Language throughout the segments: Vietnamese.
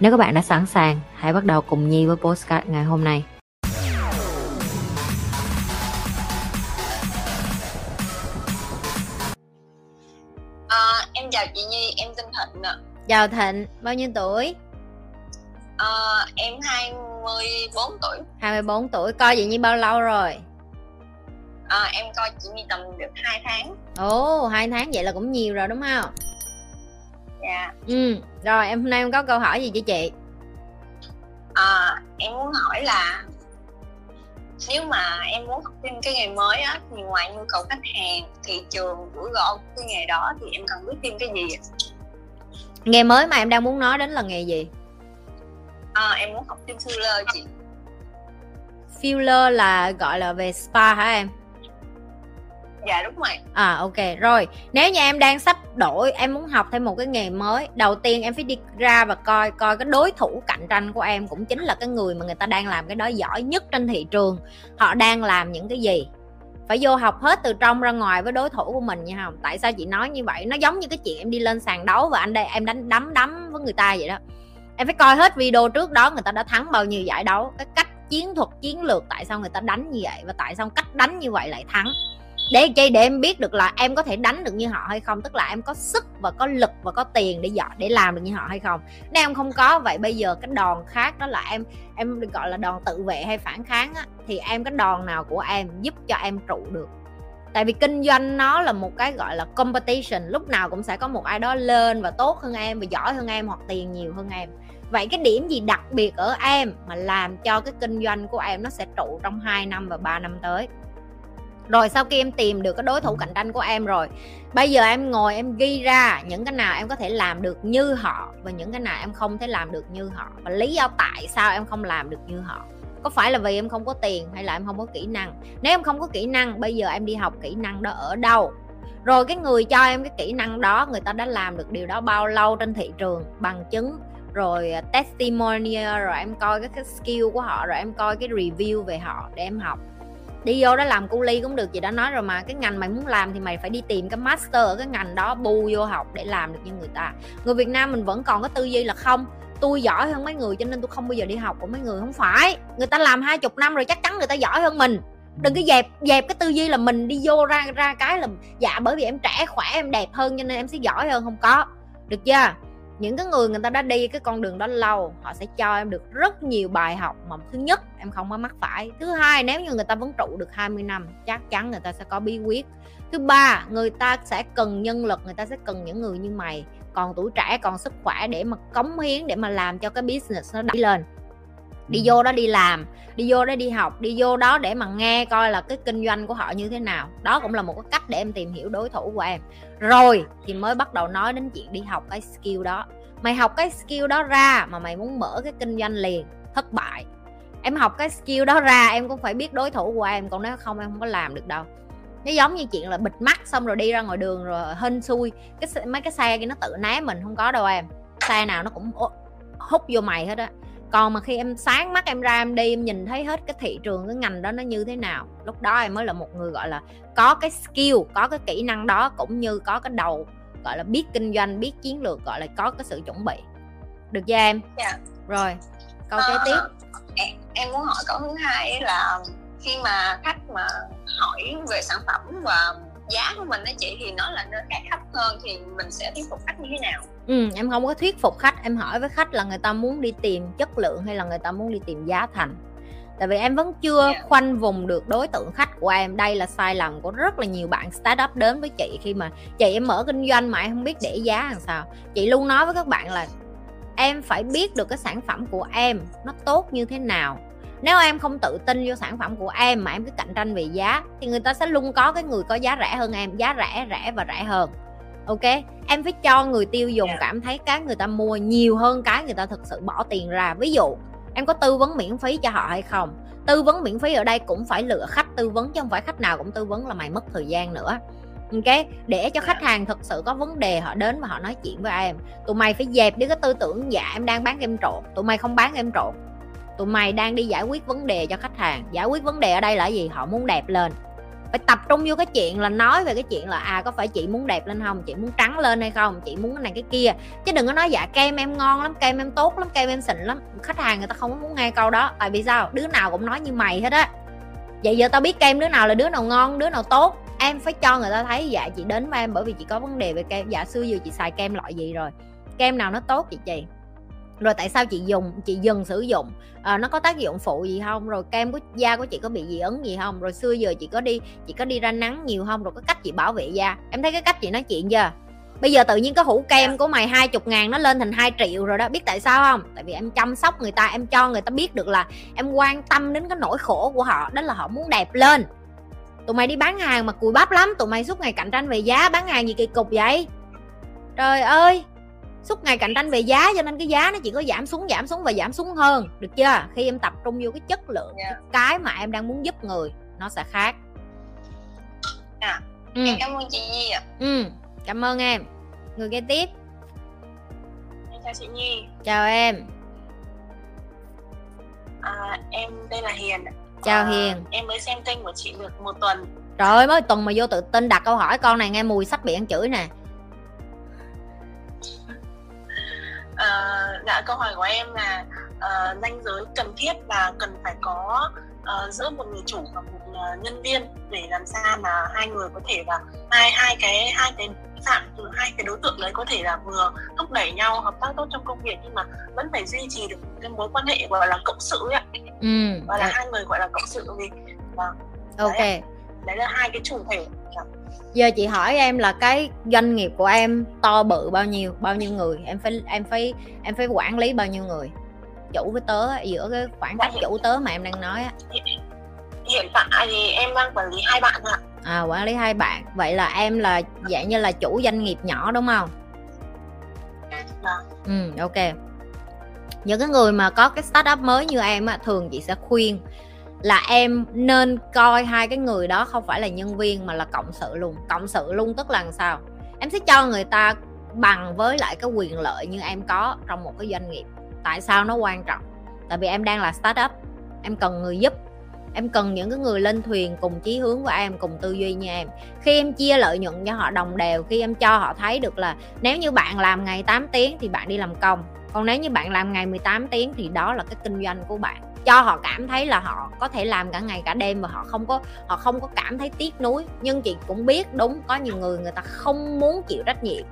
Nếu các bạn đã sẵn sàng, hãy bắt đầu cùng Nhi với postcard ngày hôm nay. À, em chào chị Nhi, em tên Thịnh ạ. Chào Thịnh, bao nhiêu tuổi? À, em 24 tuổi. 24 tuổi, coi chị Nhi bao lâu rồi? À, em coi chị Nhi tầm được 2 tháng. Ồ, oh, 2 tháng vậy là cũng nhiều rồi đúng không? Dạ. Ừ, rồi em hôm nay em có câu hỏi gì cho chị? À, em muốn hỏi là nếu mà em muốn học thêm cái nghề mới á thì ngoài nhu cầu khách hàng thị trường rủi ro của cái nghề đó thì em cần biết thêm cái gì nghề mới mà em đang muốn nói đến là nghề gì à, em muốn học thêm filler chị filler là gọi là về spa hả em dạ đúng rồi. À ok. Rồi, nếu như em đang sắp đổi, em muốn học thêm một cái nghề mới, đầu tiên em phải đi ra và coi coi cái đối thủ cạnh tranh của em cũng chính là cái người mà người ta đang làm cái đó giỏi nhất trên thị trường. Họ đang làm những cái gì? Phải vô học hết từ trong ra ngoài với đối thủ của mình nha không? Tại sao chị nói như vậy? Nó giống như cái chuyện em đi lên sàn đấu và anh đây, em đánh, đấm đấm với người ta vậy đó. Em phải coi hết video trước đó người ta đã thắng bao nhiêu giải đấu, cái cách chiến thuật, chiến lược tại sao người ta đánh như vậy và tại sao cách đánh như vậy lại thắng để chi để em biết được là em có thể đánh được như họ hay không tức là em có sức và có lực và có tiền để dọn để làm được như họ hay không. Nếu em không có vậy bây giờ cái đòn khác đó là em em được gọi là đòn tự vệ hay phản kháng á, thì em cái đòn nào của em giúp cho em trụ được? Tại vì kinh doanh nó là một cái gọi là competition lúc nào cũng sẽ có một ai đó lên và tốt hơn em và giỏi hơn em hoặc tiền nhiều hơn em. Vậy cái điểm gì đặc biệt ở em mà làm cho cái kinh doanh của em nó sẽ trụ trong 2 năm và 3 năm tới? Rồi sau khi em tìm được cái đối thủ cạnh tranh của em rồi bây giờ em ngồi em ghi ra những cái nào em có thể làm được như họ và những cái nào em không thể làm được như họ. Và lý do tại sao em không làm được như họ. Có phải là vì em không có tiền hay là em không có kỹ năng? Nếu em không có kỹ năng bây giờ em đi học kỹ năng đó ở đâu? Rồi cái người cho em cái kỹ năng đó người ta đã làm được điều đó bao lâu trên thị trường bằng chứng rồi à, testimonial rồi em coi cái, cái skill của họ rồi em coi cái review về họ để em học đi vô đó làm cu ly cũng được, chị đã nói rồi mà. Cái ngành mày muốn làm thì mày phải đi tìm cái master ở cái ngành đó bu vô học để làm được như người ta. Người việt nam mình vẫn còn có tư duy là không, tôi giỏi hơn mấy người cho nên tôi không bao giờ đi học của mấy người. Không phải, người ta làm hai chục năm rồi chắc chắn người ta giỏi hơn mình. Đừng cái dẹp dẹp cái tư duy là mình đi vô ra ra cái là dạ bởi vì em trẻ khỏe, em đẹp hơn cho nên em sẽ giỏi hơn. Không có. Được chưa? Những cái người người ta đã đi cái con đường đó lâu, họ sẽ cho em được rất nhiều bài học. Mà thứ nhất, em không có mắc phải. Thứ hai, nếu như người ta vẫn trụ được 20 năm, chắc chắn người ta sẽ có bí quyết. Thứ ba, người ta sẽ cần nhân lực, người ta sẽ cần những người như mày. Còn tuổi trẻ, còn sức khỏe để mà cống hiến, để mà làm cho cái business nó đi lên đi vô đó đi làm, đi vô đó đi học, đi vô đó để mà nghe coi là cái kinh doanh của họ như thế nào. Đó cũng là một cái cách để em tìm hiểu đối thủ của em. Rồi thì mới bắt đầu nói đến chuyện đi học cái skill đó. Mày học cái skill đó ra mà mày muốn mở cái kinh doanh liền, thất bại. Em học cái skill đó ra, em cũng phải biết đối thủ của em, còn nếu không em không có làm được đâu. Nó giống như chuyện là bịt mắt xong rồi đi ra ngoài đường rồi hên xui. Cái mấy cái xe kia nó tự né mình, không có đâu em. Xe nào nó cũng hút vô mày hết á còn mà khi em sáng mắt em ra em đi em nhìn thấy hết cái thị trường cái ngành đó nó như thế nào lúc đó em mới là một người gọi là có cái skill có cái kỹ năng đó cũng như có cái đầu gọi là biết kinh doanh biết chiến lược gọi là có cái sự chuẩn bị được chưa em. Dạ. rồi câu kế uh, tiếp em, em muốn hỏi câu thứ hai là khi mà khách mà hỏi về sản phẩm và giá của mình đó chị thì nó là nơi khác thấp hơn thì mình sẽ thuyết phục khách như thế nào ừ em không có thuyết phục khách em hỏi với khách là người ta muốn đi tìm chất lượng hay là người ta muốn đi tìm giá thành tại vì em vẫn chưa yeah. Dạ. khoanh vùng được đối tượng khách của em đây là sai lầm của rất là nhiều bạn startup đến với chị khi mà chị em mở kinh doanh mà em không biết để giá làm sao chị luôn nói với các bạn là em phải biết được cái sản phẩm của em nó tốt như thế nào nếu em không tự tin vô sản phẩm của em mà em cứ cạnh tranh về giá thì người ta sẽ luôn có cái người có giá rẻ hơn em giá rẻ rẻ và rẻ hơn. Ok? Em phải cho người tiêu dùng cảm thấy cái người ta mua nhiều hơn cái người ta thực sự bỏ tiền ra. Ví dụ em có tư vấn miễn phí cho họ hay không? Tư vấn miễn phí ở đây cũng phải lựa khách tư vấn chứ không phải khách nào cũng tư vấn là mày mất thời gian nữa. Ok? Để cho khách hàng thực sự có vấn đề họ đến và họ nói chuyện với em. Tụi mày phải dẹp đi cái tư tưởng dạ em đang bán em trộn. Tụi mày không bán em trộn tụi mày đang đi giải quyết vấn đề cho khách hàng. Giải quyết vấn đề ở đây là gì? Họ muốn đẹp lên. Phải tập trung vô cái chuyện là nói về cái chuyện là à có phải chị muốn đẹp lên không? Chị muốn trắng lên hay không? Chị muốn cái này cái kia. Chứ đừng có nói dạ kem em ngon lắm, kem em tốt lắm, kem em xịn lắm. Khách hàng người ta không muốn nghe câu đó. Tại vì sao? Đứa nào cũng nói như mày hết á. Vậy giờ tao biết kem đứa nào là đứa nào ngon, đứa nào tốt. Em phải cho người ta thấy dạ chị đến với em bởi vì chị có vấn đề về kem. Dạ xưa giờ chị xài kem loại gì rồi? Kem nào nó tốt chị chị? Rồi tại sao chị dùng chị dừng sử dụng? À, nó có tác dụng phụ gì không? Rồi kem của da của chị có bị dị ứng gì không? Rồi xưa giờ chị có đi chị có đi ra nắng nhiều không? Rồi có cách chị bảo vệ da. Em thấy cái cách chị nói chuyện chưa? Bây giờ tự nhiên có hũ kem của mày hai chục ngàn nó lên thành 2 triệu rồi đó. Biết tại sao không? Tại vì em chăm sóc người ta em cho người ta biết được là em quan tâm đến cái nỗi khổ của họ đó là họ muốn đẹp lên. Tụi mày đi bán hàng mà cùi bắp lắm. Tụi mày suốt ngày cạnh tranh về giá bán hàng gì kỳ cục vậy? Trời ơi! Suốt ngày cạnh tranh về giá cho nên cái giá nó chỉ có giảm xuống giảm xuống và giảm xuống hơn. Được chưa? Khi em tập trung vô cái chất lượng yeah. Dạ. cái mà em đang muốn giúp người nó sẽ khác. À, ừ. em cảm ơn chị Nhi ạ. Ừ cảm ơn em. Người kế tiếp. Em chào chị Nhi. Chào em. À, em đây là Hiền chào à, Hiền. em mới xem kênh của chị được một tuần. Trời ơi mới tuần mà vô tự tin đặt câu hỏi con này nghe mùi sách bị ăn chửi nè à, dạ câu hỏi của em là uh, danh giới cần thiết là cần phải có uh, giữa một người chủ và một uh, nhân viên để làm sao mà hai người có thể là hai hai cái hai cái phạm từ hai cái đối tượng đấy có thể là vừa thúc đẩy nhau hợp tác tốt trong công việc nhưng mà vẫn phải duy trì được cái mối quan hệ gọi là cộng sự ấy ừ. gọi là hai người gọi là cộng sự vì vâng. Ok. Đấy, đấy là hai cái chủ thể giờ chị hỏi em là cái doanh nghiệp của em to bự bao nhiêu bao nhiêu người? Em phải em phải em phải quản lý bao nhiêu người? Chủ với tớ giữa cái khoảng cách chủ tớ mà em đang nói á. Hiện tại thì em đang quản lý hai bạn ạ. À quản lý hai bạn. Vậy là em là dạng như là chủ doanh nghiệp nhỏ đúng không? Vâng. ừ ok. Những cái người mà có cái startup mới như em á thường chị sẽ khuyên là em nên coi hai cái người đó không phải là nhân viên mà là cộng sự luôn. Cộng sự luôn tức là làm sao? Em sẽ cho người ta bằng với lại cái quyền lợi như em có trong một cái doanh nghiệp. Tại sao nó quan trọng? Tại vì em đang là startup, em cần người giúp. Em cần những cái người lên thuyền cùng chí hướng của em, cùng tư duy như em. Khi em chia lợi nhuận cho họ đồng đều, khi em cho họ thấy được là nếu như bạn làm ngày 8 tiếng thì bạn đi làm công. Còn nếu như bạn làm ngày 18 tiếng thì đó là cái kinh doanh của bạn cho họ cảm thấy là họ có thể làm cả ngày cả đêm và họ không có họ không có cảm thấy tiếc nuối. Nhưng chị cũng biết đúng có nhiều người người ta không muốn chịu trách nhiệm.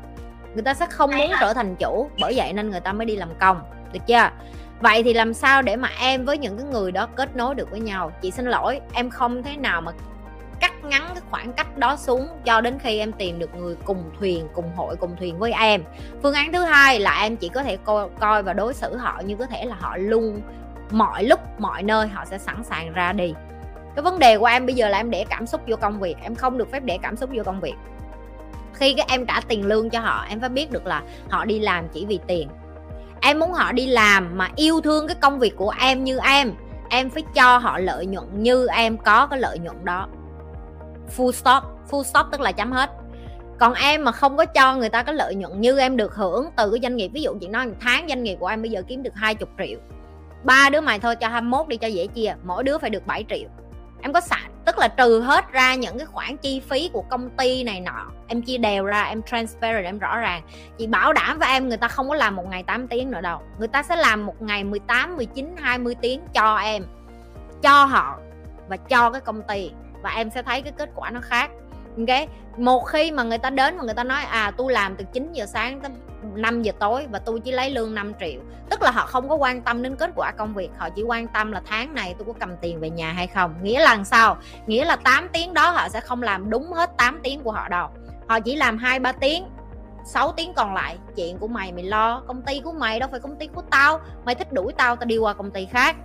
Người ta sẽ không muốn trở thành chủ bởi vậy nên người ta mới đi làm công được chưa? Vậy thì làm sao để mà em với những cái người đó kết nối được với nhau? Chị xin lỗi em không thể nào mà cắt ngắn cái khoảng cách đó xuống cho đến khi em tìm được người cùng thuyền cùng hội cùng thuyền với em. Phương án thứ hai là em chỉ có thể coi, coi và đối xử họ như có thể là họ luôn mọi lúc, mọi nơi họ sẽ sẵn sàng ra đi. Cái vấn đề của em bây giờ là em để cảm xúc vô công việc, em không được phép để cảm xúc vô công việc. Khi cái em trả tiền lương cho họ, em phải biết được là họ đi làm chỉ vì tiền. Em muốn họ đi làm mà yêu thương cái công việc của em như em em phải cho họ lợi nhuận như em có cái lợi nhuận đó. Full stop full stop tức là chấm hết. Còn em mà không có cho người ta cái lợi nhuận như em được hưởng từ cái doanh nghiệp, ví dụ chị nói tháng doanh nghiệp của em bây giờ kiếm được 20 triệu ba đứa mày thôi, cho 21 đi cho dễ chia, mỗi đứa phải được 7 triệu. Em có sẵn tức là trừ hết ra những cái khoản chi phí của công ty này nọ, em chia đều ra, em transparent em rõ ràng. Chị bảo đảm với em người ta không có làm một ngày 8 tiếng nữa đâu. Người ta sẽ làm một ngày 18 19 20 tiếng cho em, cho họ và cho cái công ty. Và em sẽ thấy cái kết quả nó khác ok một khi mà người ta đến mà người ta nói à tôi làm từ 9 giờ sáng tới 5 giờ tối và tôi chỉ lấy lương 5 triệu. Tức là họ không có quan tâm đến kết quả công việc, họ chỉ quan tâm là tháng này tôi có cầm tiền về nhà hay không. Nghĩa là sao? Nghĩa là 8 tiếng đó họ sẽ không làm đúng hết 8 tiếng của họ đâu. Họ chỉ làm hai, ba tiếng 6 tiếng còn lại, chuyện của mày mày lo, công ty của mày đâu phải công ty của tao. Mày thích đuổi tao tao đi qua công ty khác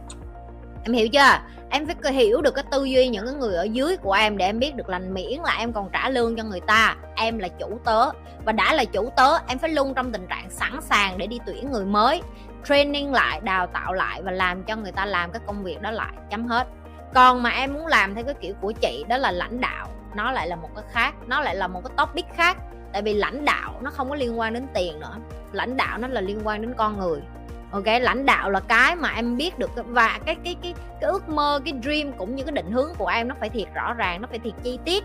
em hiểu chưa? Em phải hiểu được cái tư duy những cái người ở dưới của em để em biết được là miễn là em còn trả lương cho người ta. Em là chủ tớ. Và đã là chủ tớ, em phải luôn trong tình trạng sẵn sàng để đi tuyển người mới, training lại, đào tạo lại và làm cho người ta làm cái công việc đó lại, chấm hết. Còn mà em muốn làm theo cái kiểu của chị, đó là lãnh đạo. Nó lại là một cái khác, nó lại là một cái topic khác. Tại vì lãnh đạo nó không có liên quan đến tiền nữa. Lãnh đạo nó là liên quan đến con người ok, lãnh đạo là cái mà em biết được. Và cái cái cái cái ước mơ, cái dream cũng như cái định hướng của em nó phải thiệt rõ ràng, nó phải thiệt chi tiết.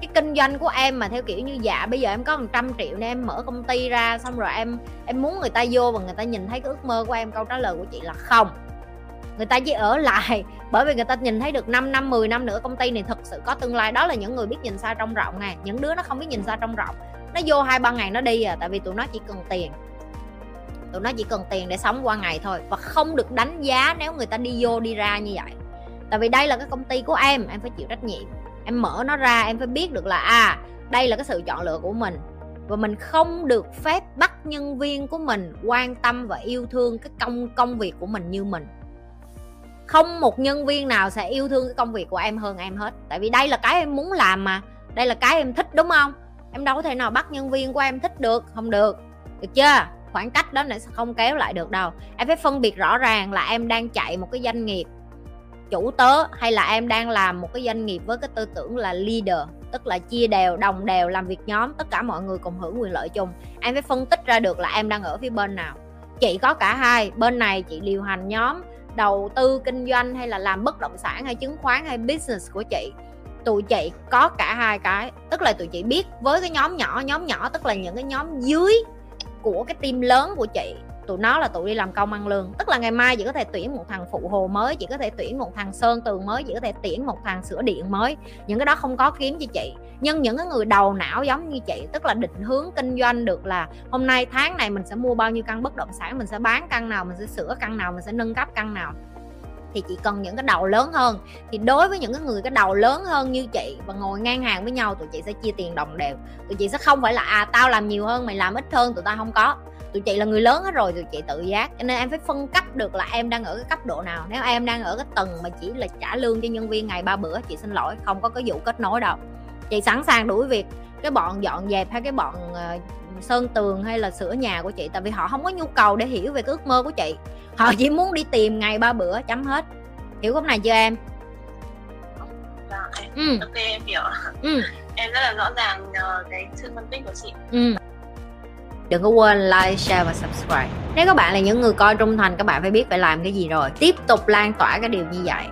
Cái kinh doanh của em mà theo kiểu như dạ bây giờ em có 100 triệu nên em mở công ty ra, xong rồi em em muốn người ta vô và người ta nhìn thấy cái ước mơ của em, câu trả lời của chị là không. Người ta chỉ ở lại bởi vì người ta nhìn thấy được 5 năm 10 năm nữa công ty này thực sự có tương lai. Đó là những người biết nhìn xa trong rộng nè những đứa nó không biết nhìn xa trong rộng. Nó vô hai, ba ngày nó đi à tại vì tụi nó chỉ cần tiền tụi nó chỉ cần tiền để sống qua ngày thôi và không được đánh giá nếu người ta đi vô đi ra như vậy. Tại vì đây là cái công ty của em em phải chịu trách nhiệm. Em mở nó ra, em phải biết được là à đây là cái sự chọn lựa của mình. Và mình không được phép bắt nhân viên của mình quan tâm và yêu thương cái công công việc của mình như mình. Không một nhân viên nào sẽ yêu thương cái công việc của em hơn em hết. Tại vì đây là cái em muốn làm mà. Đây là cái em thích, đúng không? Em đâu có thể nào bắt nhân viên của em thích được, không được. Được chưa? Khoảng cách đó này sẽ không kéo lại được đâu. Em phải phân biệt rõ ràng là em đang chạy một cái doanh nghiệp chủ tớ hay là em đang làm một cái doanh nghiệp với cái tư tưởng là leader, tức là chia đều, đồng đều, làm việc nhóm, tất cả mọi người cùng hưởng quyền lợi chung. Em phải phân tích ra được là em đang ở phía bên nào. Chị có cả hai, bên này chị điều hành nhóm, đầu tư kinh doanh hay là làm bất động sản hay chứng khoán hay business của chị. Tụi chị có cả hai cái, tức là tụi chị biết với cái nhóm nhỏ nhóm nhỏ tức là những cái nhóm dưới của cái team lớn của chị, tụi nó là tụi đi làm công ăn lương. Tức là ngày mai chị có thể tuyển một thằng phụ hồ mới, chị có thể tuyển một thằng sơn tường mới, chị có thể tuyển một thằng sửa điện mới. Những cái đó không có kiếm cho chị. Nhưng những cái người đầu não giống như chị, tức là định hướng kinh doanh được là hôm nay tháng này mình sẽ mua bao nhiêu căn bất động sản, mình sẽ bán căn nào, mình sẽ sửa căn nào, mình sẽ nâng cấp căn nào thì chị cần những cái đầu lớn hơn. Thì đối với những cái người cái đầu lớn hơn như chị và ngồi ngang hàng với nhau tụi chị sẽ chia tiền đồng đều. Tụi chị sẽ không phải là à tao làm nhiều hơn mày làm ít hơn tụi tao không có. Tụi chị là người lớn hết rồi tụi chị tự giác. Cho nên em phải phân cấp được là em đang ở cái cấp độ nào. Nếu em đang ở cái tầng mà chỉ là trả lương cho nhân viên ngày ba bữa chị xin lỗi không có cái vụ kết nối đâu. Chị sẵn sàng đuổi việc. Cái bọn dọn dẹp hay cái bọn uh, sơn tường hay là sửa nhà của chị tại vì họ không có nhu cầu để hiểu về cái ước mơ của chị họ chỉ muốn đi tìm ngày ba bữa chấm hết. Hiểu khúc này chưa em? Dạ, ừ. ok em hiểu. Ừ. em rất là rõ ràng uh, cái sự phân tích của chị. Ừ. Đừng có quên like share và subscribe. Nếu các bạn là những người coi trung thành các bạn phải biết phải làm cái gì rồi. Tiếp tục lan tỏa cái điều như vậy